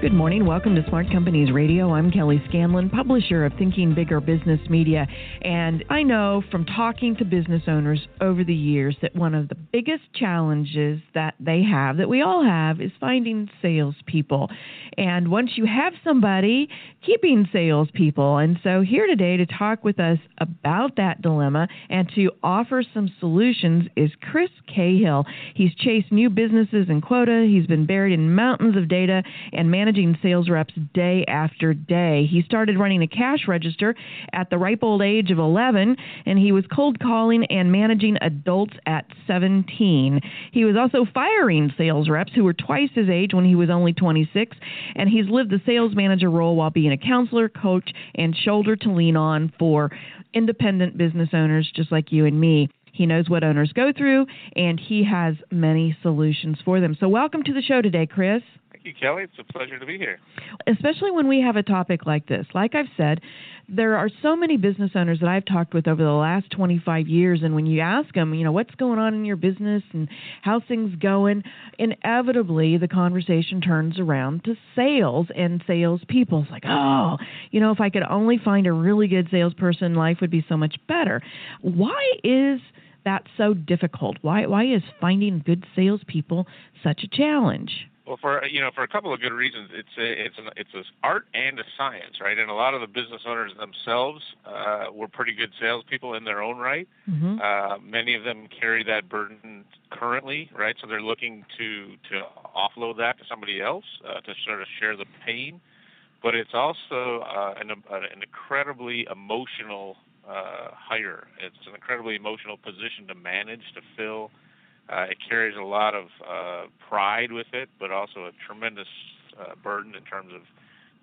Good morning. Welcome to Smart Companies Radio. I'm Kelly Scanlon, publisher of Thinking Bigger Business Media. And I know from talking to business owners over the years that one of the biggest challenges that they have, that we all have, is finding salespeople. And once you have somebody, keeping salespeople. And so, here today to talk with us about that dilemma and to offer some solutions is Chris Cahill. He's chased new businesses and quota, he's been buried in mountains of data and managed managing sales reps day after day. He started running a cash register at the ripe old age of 11, and he was cold calling and managing adults at 17. He was also firing sales reps who were twice his age when he was only 26, and he's lived the sales manager role while being a counselor, coach, and shoulder to lean on for independent business owners just like you and me. He knows what owners go through, and he has many solutions for them. So, welcome to the show today, Chris. Thank you, Kelly. It's a pleasure to be here. Especially when we have a topic like this. Like I've said, there are so many business owners that I've talked with over the last 25 years, and when you ask them, you know, what's going on in your business and how's things going, inevitably the conversation turns around to sales and salespeople. It's like, oh, you know, if I could only find a really good salesperson, life would be so much better. Why is that so difficult? Why why is finding good salespeople such a challenge? Well, for you know, for a couple of good reasons, it's a, it's an it's an art and a science, right? And a lot of the business owners themselves uh, were pretty good salespeople in their own right. Mm-hmm. Uh, many of them carry that burden currently, right? So they're looking to to offload that to somebody else uh, to sort of share the pain. But it's also uh, an, an incredibly emotional uh, hire. It's an incredibly emotional position to manage, to fill uh, it carries a lot of uh, pride with it, but also a tremendous uh, burden in terms of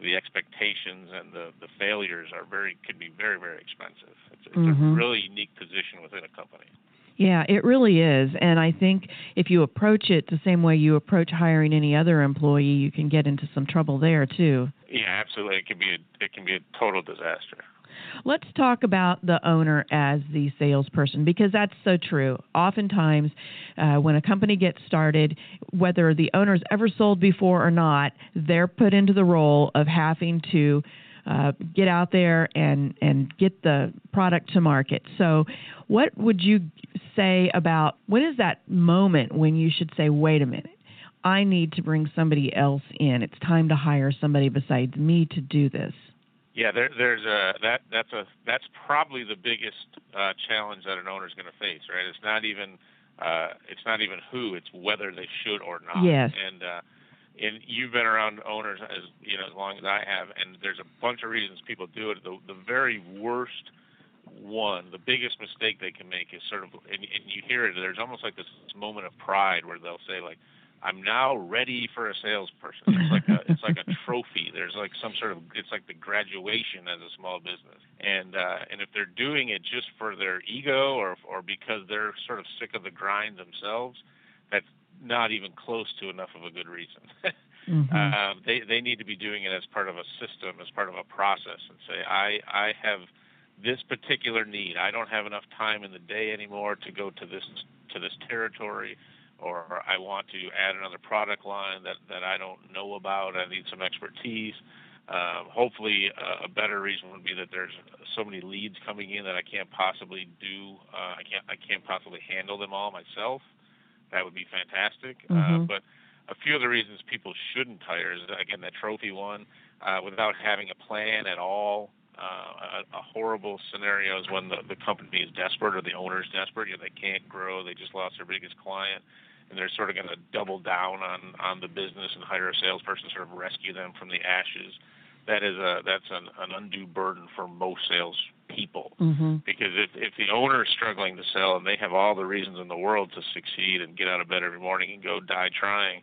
the expectations and the, the failures are very can be very very expensive. It's, it's mm-hmm. a really unique position within a company. Yeah, it really is. And I think if you approach it the same way you approach hiring any other employee, you can get into some trouble there too. Yeah, absolutely. It can be a, it can be a total disaster. Let's talk about the owner as the salesperson because that's so true. Oftentimes, uh, when a company gets started, whether the owner's ever sold before or not, they're put into the role of having to uh, get out there and and get the product to market. So, what would you say about when is that moment when you should say, "Wait a minute, I need to bring somebody else in. It's time to hire somebody besides me to do this." Yeah, there, there's a that that's a that's probably the biggest uh, challenge that an owner is going to face, right? It's not even uh, it's not even who, it's whether they should or not. Yes. And uh, and you've been around owners as you know as long as I have, and there's a bunch of reasons people do it. The the very worst one, the biggest mistake they can make is sort of, and, and you hear it. There's almost like this moment of pride where they'll say like I'm now ready for a salesperson. It's like a it's like a trophy. There's like some sort of it's like the graduation as a small business. And uh, and if they're doing it just for their ego or or because they're sort of sick of the grind themselves, that's not even close to enough of a good reason. mm-hmm. uh, they they need to be doing it as part of a system, as part of a process, and say I I have this particular need. I don't have enough time in the day anymore to go to this to this territory or I want to add another product line that, that I don't know about. I need some expertise. Um, hopefully, uh, a better reason would be that there's so many leads coming in that I can't possibly do. Uh, I can't. I can't possibly handle them all myself. That would be fantastic. Uh, mm-hmm. Uh, but a few of the reasons people shouldn't hire is again that trophy one, uh, without having a plan at all. Uh, a, a horrible scenario is when the, the company is desperate or the owner is desperate. You know, they can't grow. They just lost their biggest client and they're sort of going to double down on on the business and hire a salesperson to sort of rescue them from the ashes. That is a that's an, an undue burden for most sales people. Mm-hmm. Because if if the owner is struggling to sell and they have all the reasons in the world to succeed and get out of bed every morning and go die trying,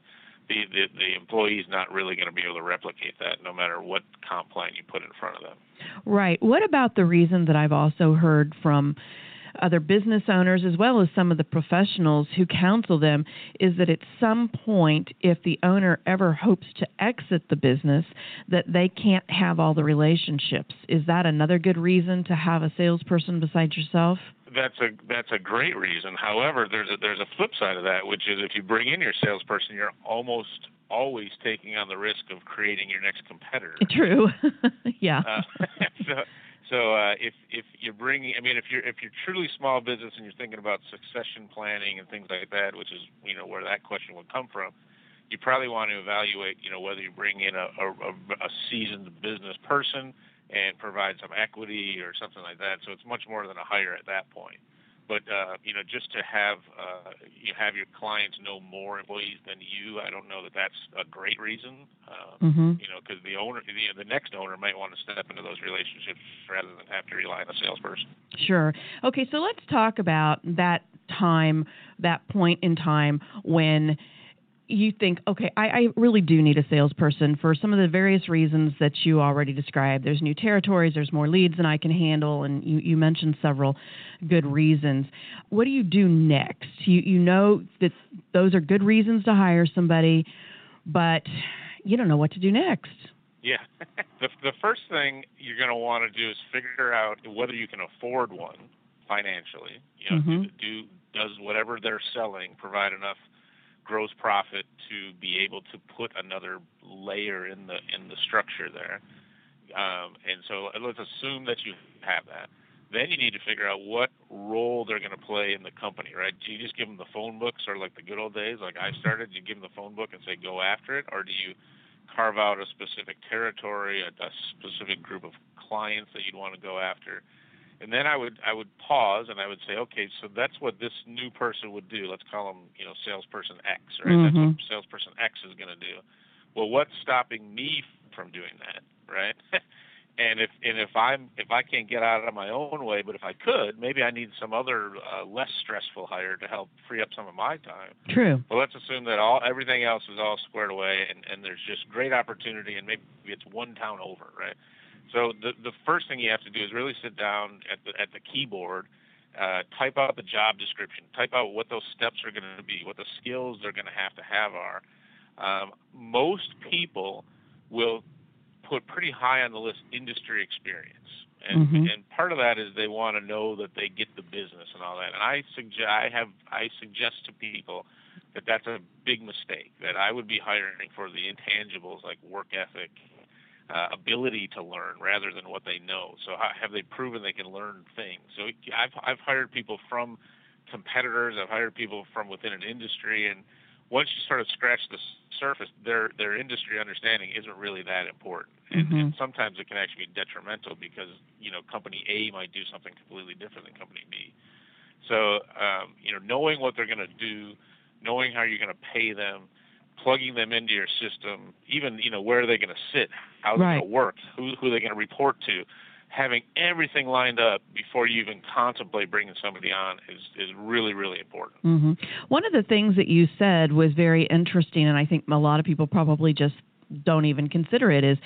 the the, the employee is not really going to be able to replicate that, no matter what comp plan you put in front of them. Right. What about the reason that I've also heard from other business owners as well as some of the professionals who counsel them is that at some point if the owner ever hopes to exit the business that they can't have all the relationships is that another good reason to have a salesperson besides yourself that's a that's a great reason. However, there's a there's a flip side of that, which is if you bring in your salesperson, you're almost always taking on the risk of creating your next competitor. True. yeah. Uh, so, so uh, if if you're bringing, I mean, if you're if you're truly small business and you're thinking about succession planning and things like that, which is you know where that question would come from, you probably want to evaluate you know whether you bring in a a, a seasoned business person and provide some equity or something like that. So it's much more than a hire at that point but uh, you know, just to have uh, you have your clients know more employees than you, I don't know that that's a great reason. Uh, mm-hmm. You know, because the owner, the, the next owner might want to step into those relationships rather than have to rely on a salesperson. Sure. Okay, so let's talk about that time, that point in time when you think, okay, I, I, really do need a salesperson for some of the various reasons that you already described. There's new territories, there's more leads than I can handle, and you, you mentioned several good reasons. What do you do next? You, you know that those are good reasons to hire somebody, but you don't know what to do next. Yeah. the, the first thing you're going to want to do is figure out whether you can afford one financially. You know, mm-hmm. do, do does whatever they're selling provide enough – gross profit to be able to put another layer in the in the structure there. Um, and so let's assume that you have that. Then you need to figure out what role they're going to play in the company, right? Do you just give them the phone book, sort of like the good old days, like I started? Do you give them the phone book and say go after it, or do you carve out a specific territory, a, a specific group of clients that you'd want to go after? And then I would I would pause and I would say, okay, so that's what this new person would do. Let's call them, you know, salesperson X, right? Mm-hmm. That's what salesperson X is going to do. Well, what's stopping me from doing that, right? and if and if I'm if I can't get out of my own way, but if I could, maybe I need some other uh, less stressful hire to help free up some of my time. True. Well, let's assume that all everything else is all squared away, and and there's just great opportunity, and maybe it's one town over, right? So the the first thing you have to do is really sit down at the at the keyboard, uh, type out the job description, type out what those steps are going to be, what the skills they're going to have to have are. Um, most people will put pretty high on the list industry experience, and mm-hmm. and part of that is they want to know that they get the business and all that. And I suggest I have I suggest to people that that's a big mistake. That I would be hiring for the intangibles like work ethic uh, ability to learn rather than what they know. So how, have they proven they can learn things? So I've I've hired people from competitors. I've hired people from within an industry, and once you sort of scratch the surface, their their industry understanding isn't really that important, and, mm-hmm. and sometimes it can actually be detrimental because you know company A might do something completely different than company B. So um, you know knowing what they're going to do, knowing how you're going to pay them plugging them into your system, even you know where are they going to sit, how's right. it going to work, who who are they going to report to, having everything lined up before you even contemplate bringing somebody on is is really really important. Mm-hmm. One of the things that you said was very interesting, and I think a lot of people probably just don't even consider it is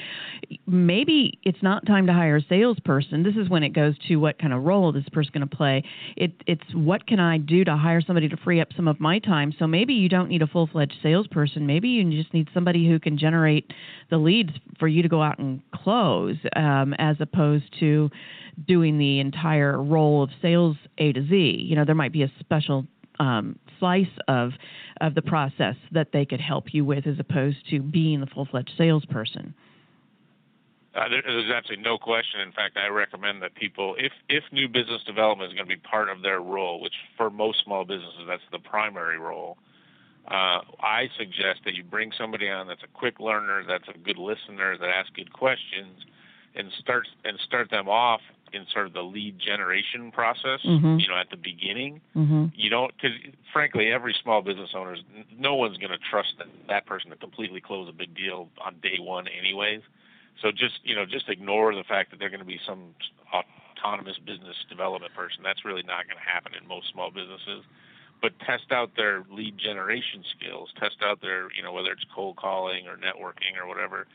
maybe it's not time to hire a salesperson. This is when it goes to what kind of role this person going to play. It, it's what can I do to hire somebody to free up some of my time. So maybe you don't need a full fledged salesperson. Maybe you just need somebody who can generate the leads for you to go out and close, um, as opposed to doing the entire role of sales A to Z. You know, there might be a special um, slice of of the process that they could help you with, as opposed to being the full fledged salesperson. Uh, there, there's absolutely no question. In fact, I recommend that people, if if new business development is going to be part of their role, which for most small businesses that's the primary role, uh, I suggest that you bring somebody on that's a quick learner, that's a good listener, that asks good questions, and start and start them off in sort of the lead generation process, mm-hmm. you know, at the beginning. Mm-hmm. You don't, because frankly, every small business owner, no one's going to trust that, that person to completely close a big deal on day one, anyways. So just, you know, just ignore the fact that they're going to be some autonomous business development person. That's really not going to happen in most small businesses. But test out their lead generation skills. Test out their, you know, whether it's cold calling or networking or whatever,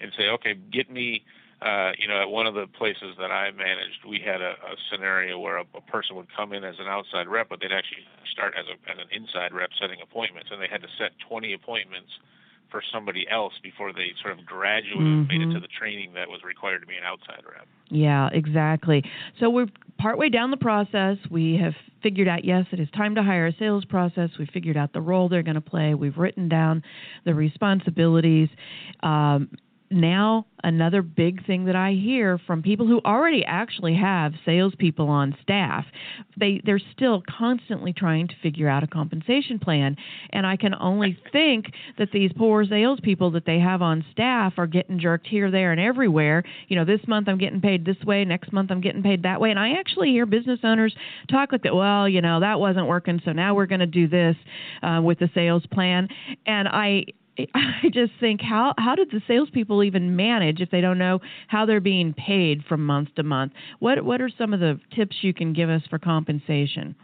and say, okay, get me. Uh, you know, at one of the places that I managed, we had a, a scenario where a, a person would come in as an outside rep, but they'd actually start as, a, as an inside rep setting appointments, and they had to set 20 appointments for somebody else before they sort of graduated mm-hmm. made it to mm-hmm. the training that was required to be an outside rep. Yeah, exactly. So we're partway down the process. We have figured out yes, it is time to hire a sales process. We've figured out the role they're going to play. We've written down the responsibilities. Um, now another big thing that I hear from people who already actually have salespeople on staff, they they're still constantly trying to figure out a compensation plan, and I can only think that these poor salespeople that they have on staff are getting jerked here, there, and everywhere. You know, this month I'm getting paid this way, next month I'm getting paid that way, and I actually hear business owners talk like that. Well, you know, that wasn't working, so now we're going to do this uh, with the sales plan, and I I just think how how did the salespeople even manage if they don't know how they're being paid from month to month? What what are some of the tips you can give us for compensation?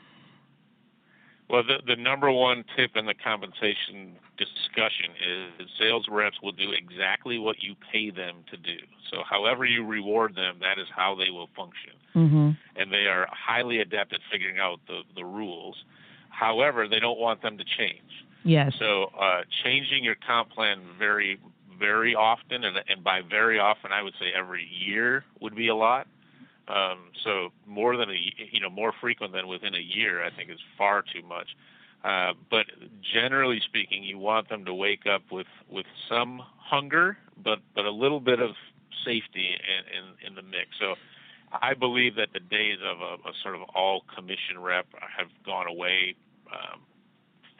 Well, the the number one tip in the compensation discussion is sales reps will do exactly what you pay them to do. So, however you reward them, that is how they will function, mm-hmm. and they are highly adept at figuring out the the rules. However, they don't want them to change. Yes. So uh, changing your comp plan very, very often, and, and by very often, I would say every year would be a lot. Um, so more than a, you know, more frequent than within a year, I think is far too much. Uh, but generally speaking, you want them to wake up with with some hunger, but but a little bit of safety in in, in the mix. So. I believe that the days of a, a sort of all commission rep have gone away um,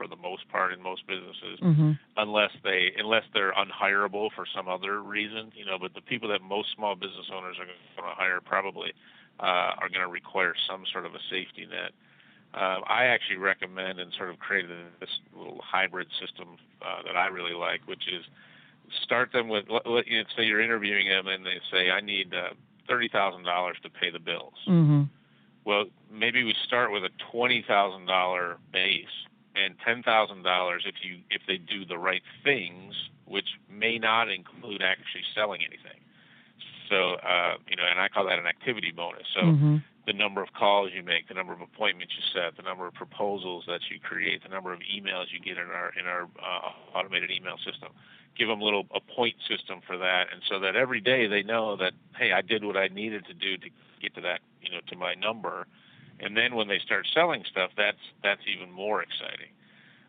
for the most part in most businesses, mm-hmm. unless they unless they're unhireable for some other reason, you know. But the people that most small business owners are going to hire probably uh, are going to require some sort of a safety net. Uh, I actually recommend and sort of created this little hybrid system uh, that I really like, which is start them with let, let, you know, say you're interviewing them and they say I need uh, thirty thousand dollars to pay the bills. Mm-hmm. Well, maybe we start with a twenty thousand dollar base and ten thousand dollars if you if they do the right things, which may not include actually selling anything. So uh, you know, and I call that an activity bonus. So mm-hmm. the number of calls you make, the number of appointments you set, the number of proposals that you create, the number of emails you get in our in our uh, automated email system. Give them a little a point system for that, and so that every day they know that hey, I did what I needed to do to get to that you know to my number and then when they start selling stuff, that's that's even more exciting.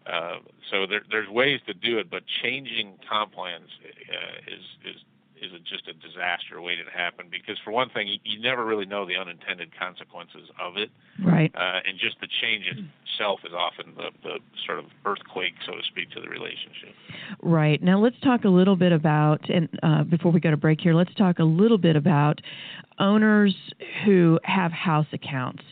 Uh, so there, there's ways to do it, but changing comp plans uh, is is is a, just a disaster waiting to happen because for one thing, you, you never really know the unintended consequences of it. Right. Uh, and just the change itself is often the, the sort of earthquake, so to speak, to the relationship. Right. Now let's talk a little bit about, and uh, before we go to break here, let's talk a little bit about owners who have house accounts.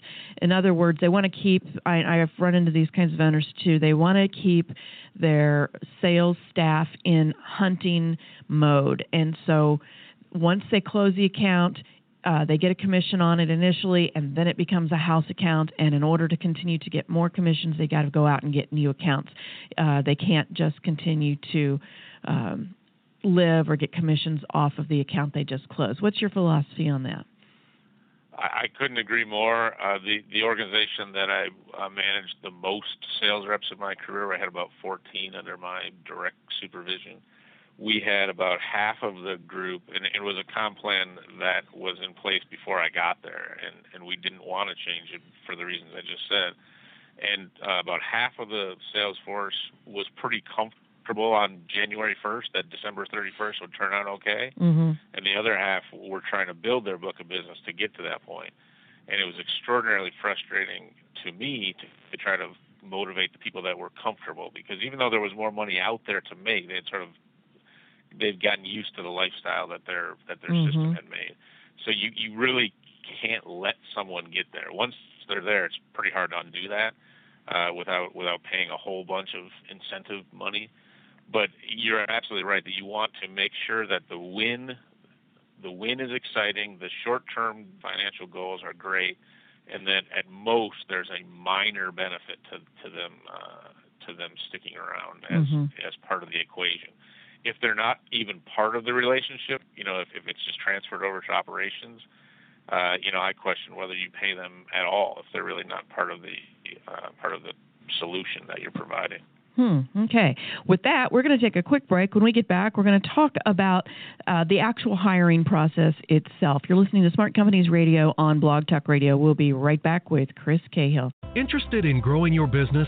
In other words, they want to keep, I, I have run into these kinds of owners too, they want to keep their sales staff in hunting mode. And so once they close the account, uh, they get a commission on it initially, and then it becomes a house account. And in order to continue to get more commissions, they got to go out and get new accounts. Uh, they can't just continue to um, live or get commissions off of the account they just closed. What's your philosophy on that? I, couldn't agree more. Uh, the the organization that I uh, managed the most sales reps in my career, I had about 14 under my direct supervision. We had about half of the group, and it was a comp plan that was in place before I got there, and and we didn't want to change it for the reasons I just said. And uh, about half of the sales force was pretty comfortable comfortable on January 1st that December 31st would turn out okay, mm-hmm. and the other half were trying to build their book of business to get to that point. And it was extraordinarily frustrating to me to, to try to motivate the people that were comfortable because even though there was more money out there to make, they had sort of they've gotten used to the lifestyle that their that their mm-hmm. system had made. So you you really can't let someone get there. Once they're there, it's pretty hard to undo that uh, without without paying a whole bunch of incentive money but you're absolutely right that you want to make sure that the win the win is exciting, the short-term financial goals are great, and then at most there's a minor benefit to to them uh, to them sticking around as mm-hmm. as part of the equation. If they're not even part of the relationship, you know, if, if it's just transferred over to operations, uh, you know, I question whether you pay them at all if they're really not part of the uh, part of the solution that you're providing. Hmm. Okay. With that, we're going to take a quick break. When we get back, we're going to talk about uh, the actual hiring process itself. You're listening to Smart Companies Radio on Blog Talk Radio. We'll be right back with Chris Cahill. Interested in growing your business?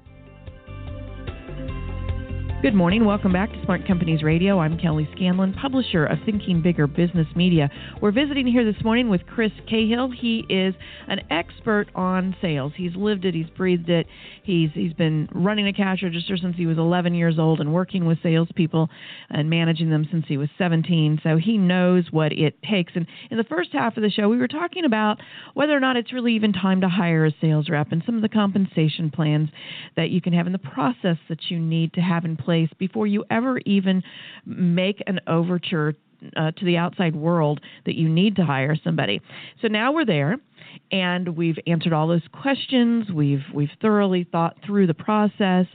Good morning. Welcome back to Smart Companies Radio. I'm Kelly Scanlon, publisher of Thinking Bigger Business Media. We're visiting here this morning with Chris Cahill. He is an expert on sales. He's lived it, he's breathed it. He's he's been running a cash register since he was 11 years old and working with salespeople and managing them since he was 17. So he knows what it takes. And in the first half of the show, we were talking about whether or not it's really even time to hire a sales rep and some of the compensation plans that you can have in the process that you need to have in place place before you ever even make an overture uh, to the outside world that you need to hire somebody. So now we're there and we've answered all those questions. We've we've thoroughly thought through the process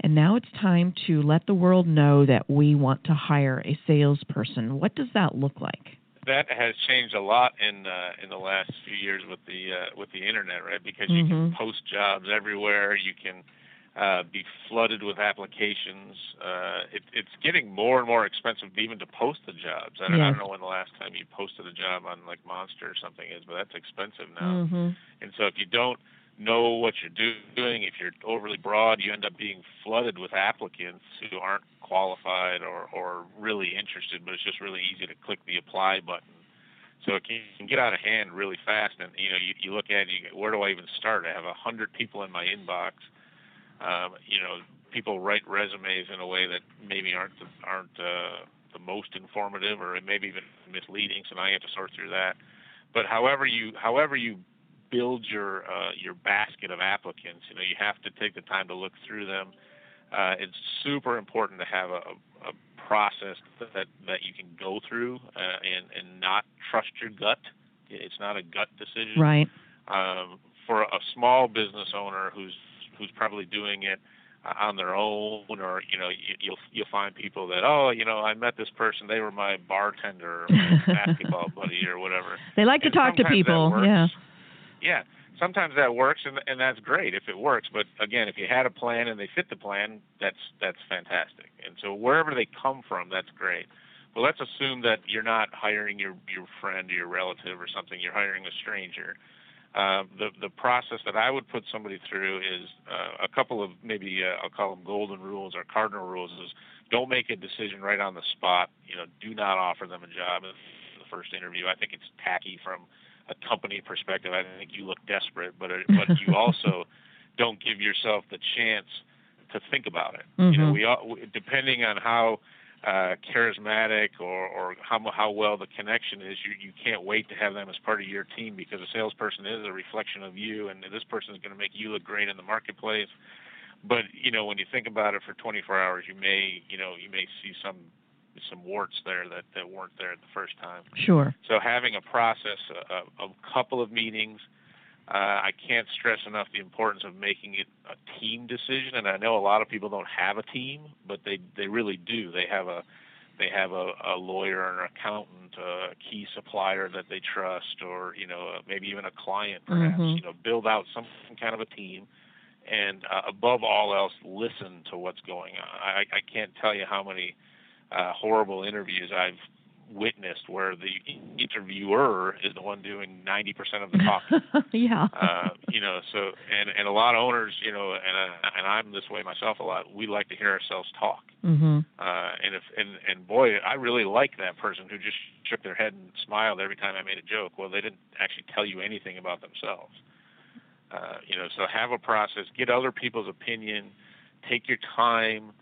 and now it's time to let the world know that we want to hire a salesperson. What does that look like? That has changed a lot in uh, in the last few years with the uh, with the internet, right? Because you mm-hmm. can post jobs everywhere. You can uh, be flooded with applications. Uh, it, it's getting more and more expensive even to post the jobs. I don't, yes. I don't know when the last time you posted a job on like Monster or something is, but that's expensive now. Mm-hmm. And so if you don't know what you're doing, if you're overly broad, you end up being flooded with applicants who aren't qualified or, or really interested, but it's just really easy to click the apply button. So it can, can get out of hand really fast, and you know you, you look at it, you where do I even start? I have a hundred people in my inbox um, you know, people write resumes in a way that maybe aren't the, aren't uh, the most informative or maybe even misleading. So now you have to sort through that. But however you however you build your uh, your basket of applicants, you know, you have to take the time to look through them. Uh, it's super important to have a, a process that that you can go through uh, and and not trust your gut. It's not a gut decision. Right. Um, for a small business owner who's who's probably doing it uh, on their own or you know you, you'll you'll find people that oh you know I met this person they were my bartender or my basketball buddy or whatever. They like and to talk to people yeah. Yeah sometimes that works and and that's great if it works but again if you had a plan and they fit the plan that's that's fantastic. And so wherever they come from that's great. But let's assume that you're not hiring your your friend or your relative or something you're hiring a stranger uh, the the process that I would put somebody through is uh, a couple of maybe uh, I'll call them golden rules or cardinal rules is don't make a decision right on the spot. You know, do not offer them a job in the first interview. I think it's tacky from a company perspective. I think you look desperate, but uh, but you also don't give yourself the chance to think about it. Mm-hmm. You know, we all depending on how uh, charismatic or, or how how well the connection is, you you can't wait to have them as part of your team because a salesperson is a reflection of you, and this person is going to make you look great in the marketplace. But you know, when you think about it for 24 hours, you may you know you may see some some warts there that that weren't there the first time. Sure. So having a process, a, a couple of meetings uh, I can't stress enough the importance of making it a team decision, and I know a lot of people don't have a team, but they they really do. They have a they have a, a lawyer or an accountant, a key supplier that they trust, or you know maybe even a client perhaps. Mm-hmm. You know, build out some kind of a team, and uh, above all else, listen to what's going on. I, I can't tell you how many uh, horrible interviews I've witnessed where the interviewer is the one doing 90% of the talking. yeah. uh, you know, so and and a lot of owners, you know, and uh, and I'm this way myself a lot. We like to hear ourselves talk. Mm-hmm. Uh, and if and and boy, I really like that person who just shook their head and smiled every time I made a joke. Well, they didn't actually tell you anything about themselves. Uh, you know, so have a process, get other people's opinion, take your time,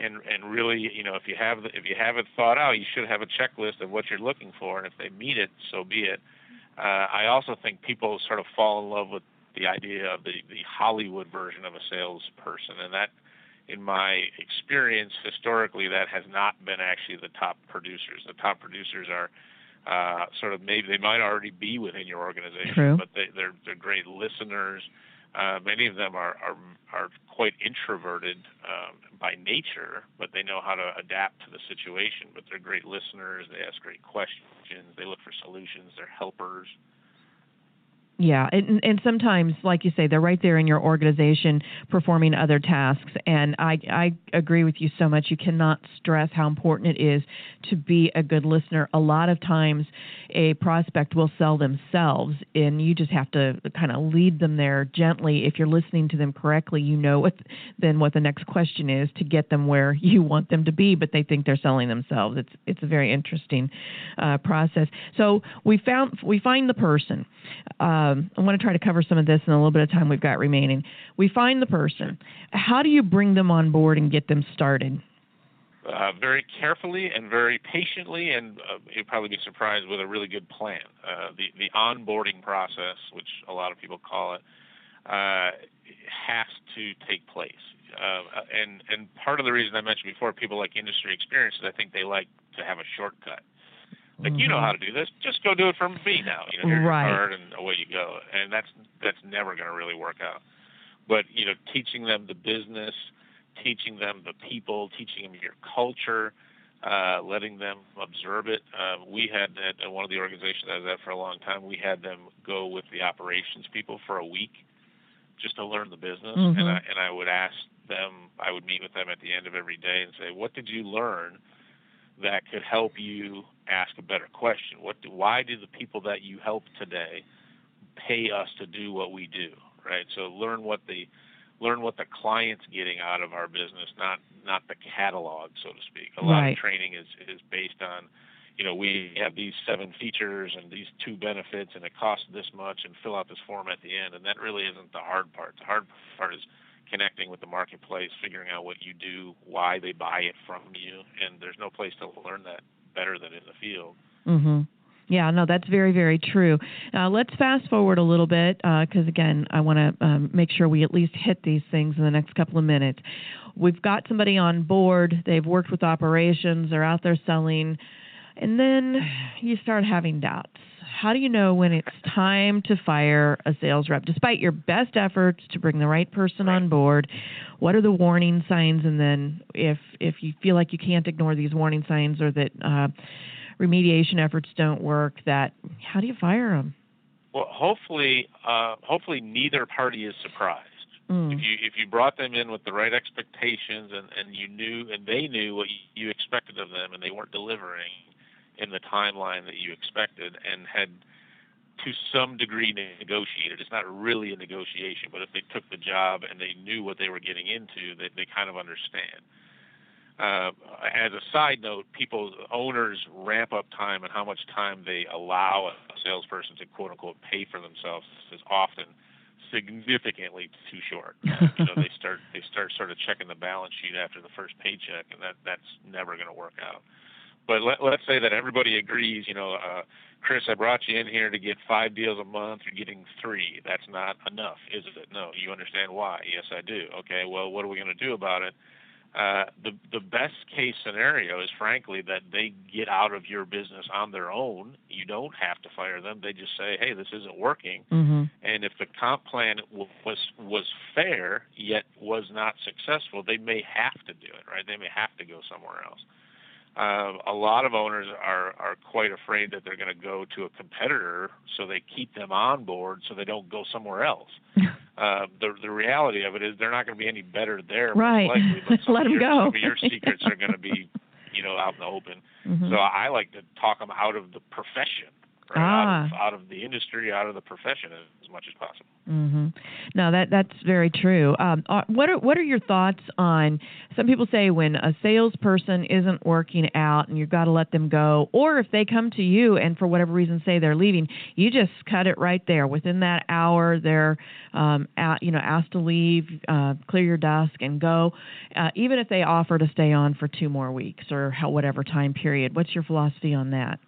and and really, you know, if you have the, if you have it thought out, you should have a checklist of what you're looking for, and if they meet it, so be it. Uh, I also think people sort of fall in love with the idea of the the Hollywood version of a salesperson, and that, in my experience historically, that has not been actually the top producers. The top producers are uh, sort of maybe they might already be within your organization, True. but they, they're they're great listeners. Uh, many of them are are, are quite introverted um, by nature, but they know how to adapt to the situation. But they're great listeners. They ask great questions. They look for solutions. They're helpers. Yeah, and, and sometimes, like you say, they're right there in your organization performing other tasks. And I, I agree with you so much. You cannot stress how important it is to be a good listener. A lot of times, a prospect will sell themselves, and you just have to kind of lead them there gently. If you're listening to them correctly, you know what then what the next question is to get them where you want them to be, but they think they're selling themselves. It's it's a very interesting uh, process. So we found we find the person. Um, I want to try to cover some of this in a little bit of time we've got remaining. We find the person. How do you bring them on board and get them started? uh, very carefully and very patiently, and uh, you'll probably be surprised with a really good plan. Uh, the the onboarding process, which a lot of people call it, uh, has to take place. Uh, and and part of the reason I mentioned before, people like industry experience is I think they like to have a shortcut. Like you know Mhm. how to do this, just go do it from me now. You know, here's Right. your card, and away you go. And that's that's never going to really work out. But you know, teaching them the business, teaching them the people, teaching them your culture, uh, letting them observe it. Uh, we had at at one of the organizations I was at for a long time. We had them go with the operations people for a week, just to learn the business. Mhm. And I and I would ask them. I would meet with them at the end of every day and say, "What did you learn?" That could help you ask a better question. What? Do, why do the people that you help today pay us to do what we do? Right. So learn what the learn what the client's getting out of our business, not not the catalog, so to speak. A lot Right. of training is is based on, you know, we have these seven features and these two benefits, and it costs this much, and fill out this form at the end. And that really isn't the hard part. The hard part is connecting with the marketplace, figuring out what you do, why they buy it from you, and there's no place to learn that better than in the field. Mm-hmm. Yeah, no, that's very, very true. Uh, let's fast forward a little bit because, again, I want to um, make sure we at least hit these things in the next couple of minutes. We've got somebody on board, they've worked with operations, they're out there selling, and then you start having doubts. How do you know when it's time to fire a sales rep? Despite your best efforts to bring the right person on board, what are the warning signs? And then, if if you feel like you can't ignore these warning signs or that uh, remediation efforts don't work, that how do you fire them? Well, hopefully, uh, hopefully neither party is surprised. Mm. If you if you brought them in with the right expectations and and you knew and they knew what you expected of them and they weren't delivering in the timeline that you expected and had to some degree negotiated. It's not really a negotiation, but if they took the job and they knew what they were getting into, they they kind of understand. Uh, as a side note, people owners ramp up time and how much time they allow a salesperson to quote unquote pay for themselves is often significantly too short. You know, they start they start sort of checking the balance sheet after the first paycheck, and that that's never going to work out. But let, let's say that everybody agrees. You know, uh, Chris, I brought you in here to get five deals a month. You're getting three. That's not enough, is it? No. You understand why? Yes, I do. Okay. Well, what are we going to do about it? Uh, the the best case scenario is frankly that they get out of your business on their own. You don't have to fire them. They just say, "Hey, this isn't working." Mm-hmm. And if the comp plan w- was was fair yet was not successful, they may have to do it. Right? They may have to go somewhere else. Uh, a lot of owners are are quite afraid that they're going to go to a competitor, so they keep them on board so they don't go somewhere else. Uh, the the reality of it is they're not going to be any better there, Right. likely, but Let them your, go. Some of your secrets are going to be, you know, out in the open. Mhm. So I like to talk them out of the profession, right? Ah. Out, of, out of the industry, out of the profession as, as much as possible. hmm No, that that's very true. Um, uh, what are what are your thoughts on? Some people say when a salesperson isn't working out and you've got to let them go, or if they come to you and for whatever reason say they're leaving, you just cut it right there within that hour. They're um, out, you know asked to leave, uh, clear your desk and go, uh, even if they offer to stay on for two more weeks or how, whatever time period. What's your philosophy on that?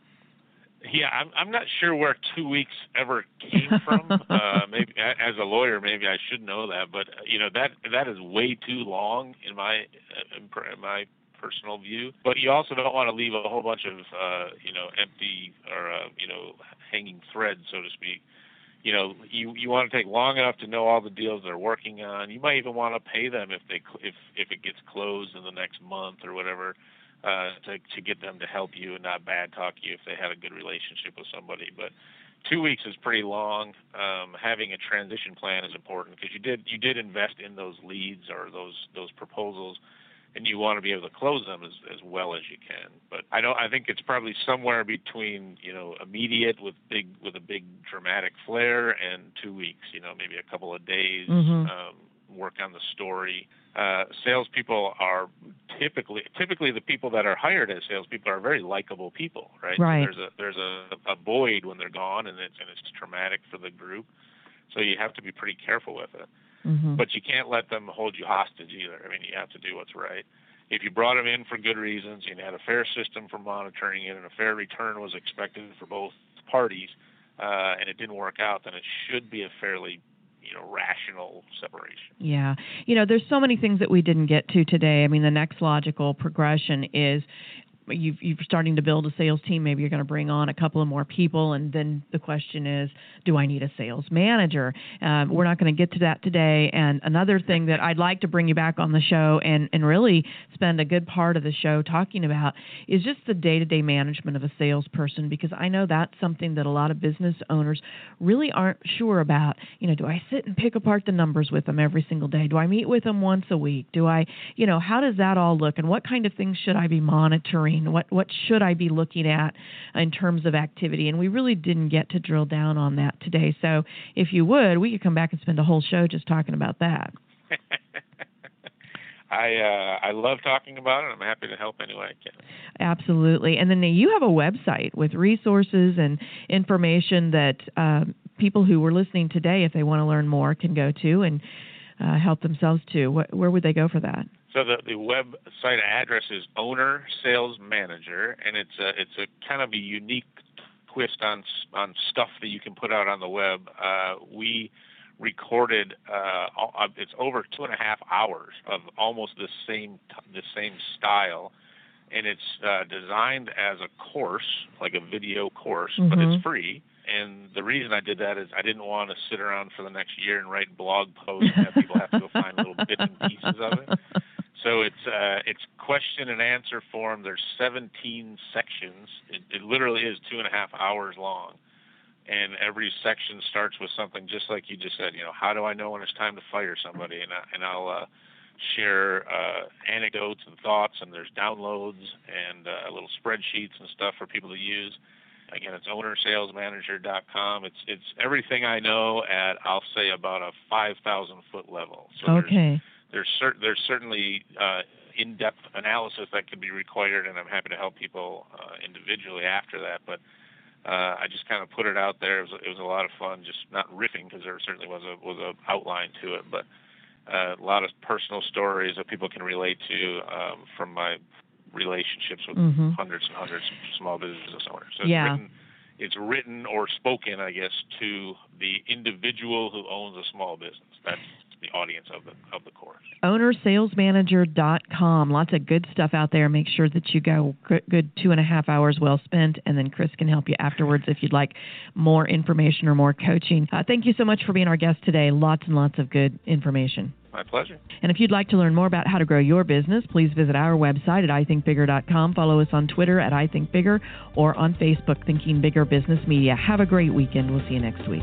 Yeah, I'm I'm not sure where two weeks ever came from. uh, maybe as a lawyer, maybe I should know that, but uh, you know that that is way too long in my uh, in my personal view. But you also don't want to leave a whole bunch of uh, you know empty or uh, you know hanging threads, so to speak. You know, you you want to take long enough to know all the deals they're working on. You might even want to pay them if they cl- if if it gets closed in the next month or whatever uh, to to get them to help you and not bad talk you if they had a good relationship with somebody. But two weeks is pretty long. Um, having a transition plan is important because you did you did invest in those leads or those those proposals, and you want to be able to close them as as well as you can. But I don't. I think it's probably somewhere between you know immediate with big with a big dramatic flare and two weeks. You know maybe a couple of days. Mhm. Um, work on the story. Uh, salespeople are typically typically the people that are hired as salespeople are very likable people, right? So there's a there's a, a void when they're gone, and it's and it's traumatic for the group. So you have to be pretty careful with it. hmm But you can't let them hold you hostage either. I mean, you have to do what's right. If you brought them in for good reasons, you had a fair system for monitoring it, and a fair return was expected for both parties, uh, and it didn't work out, then it should be a fairly, you know, rational separation. Yeah. You know, there's so many things that we didn't get to today. I mean, the next logical progression is you've, you're starting to build a sales team. Maybe you're going to bring on a couple of more people. And then the question is, do I need a sales manager? Um, we're not going to get to that today. And another thing that I'd like to bring you back on the show and, and really spend a good part of the show talking about is just the day to day management of a salesperson because I know that's something that a lot of business owners really aren't sure about. You know, do I sit and pick apart the numbers with them every single day? Do I meet with them once a week? Do I, you know, how does that all look? And what kind of things should I be monitoring? What what should I be looking at in terms of activity? And we really didn't get to drill down on that today. So if you would, we could come back and spend a whole show just talking about that. I uh, I love talking about it. I'm happy to help any way I can. Absolutely. And then you have a website with resources and information that um, people who were listening today, if they want to learn more, can go to and uh, help themselves to. Wh- where would they go for that? So the the website address is Owner Sales Manager, and it's a it's a kind of a unique twist on on stuff that you can put out on the web. Uh, we recorded uh, uh, it's over two and a half hours of almost the same the same style, and it's uh, designed as a course, like a video course, but Mhm. it's free. And the reason I did that is I didn't want to sit around for the next year and write blog posts and have people have to go find little bits and pieces of it. So it's uh, it's question and answer form. There's 17 sections. It, it literally is two and a half hours long, and every section starts with something just like you just said. You know, how do I know when it's time to fire somebody? And I, and I'll uh, share uh, anecdotes and thoughts. And there's downloads and uh, little spreadsheets and stuff for people to use. Again, it's ownersalesmanager.com. It's it's everything I know at I'll say about a 5,000 foot level. So okay. There's cer- there's certainly uh, in-depth analysis that could be required, and I'm happy to help people uh, individually after that. But uh, I just kind of put it out there. It was, it was a lot of fun, just not riffing because there certainly was a was a outline to it, but uh, a lot of personal stories that people can relate to um, from my relationships with Mhm. hundreds and hundreds of small business owners. So Yeah. it's written, it's written or spoken, I guess, to the individual who owns a small business. That's the audience of the of the course. ownersalesmanager.com. Lots of good stuff out there. Make sure that you go good, two and a half hours well spent, and then Chris can help you afterwards if you'd like more information or more coaching. Uh, thank you so much for being our guest today. Lots and lots of good information. My pleasure. And if you'd like to learn more about how to grow your business, please visit our website at ithinkbigger.com. Follow us on Twitter at ithinkbigger or on Facebook, Thinking Bigger Business Media. Have a great weekend. We'll see you next week.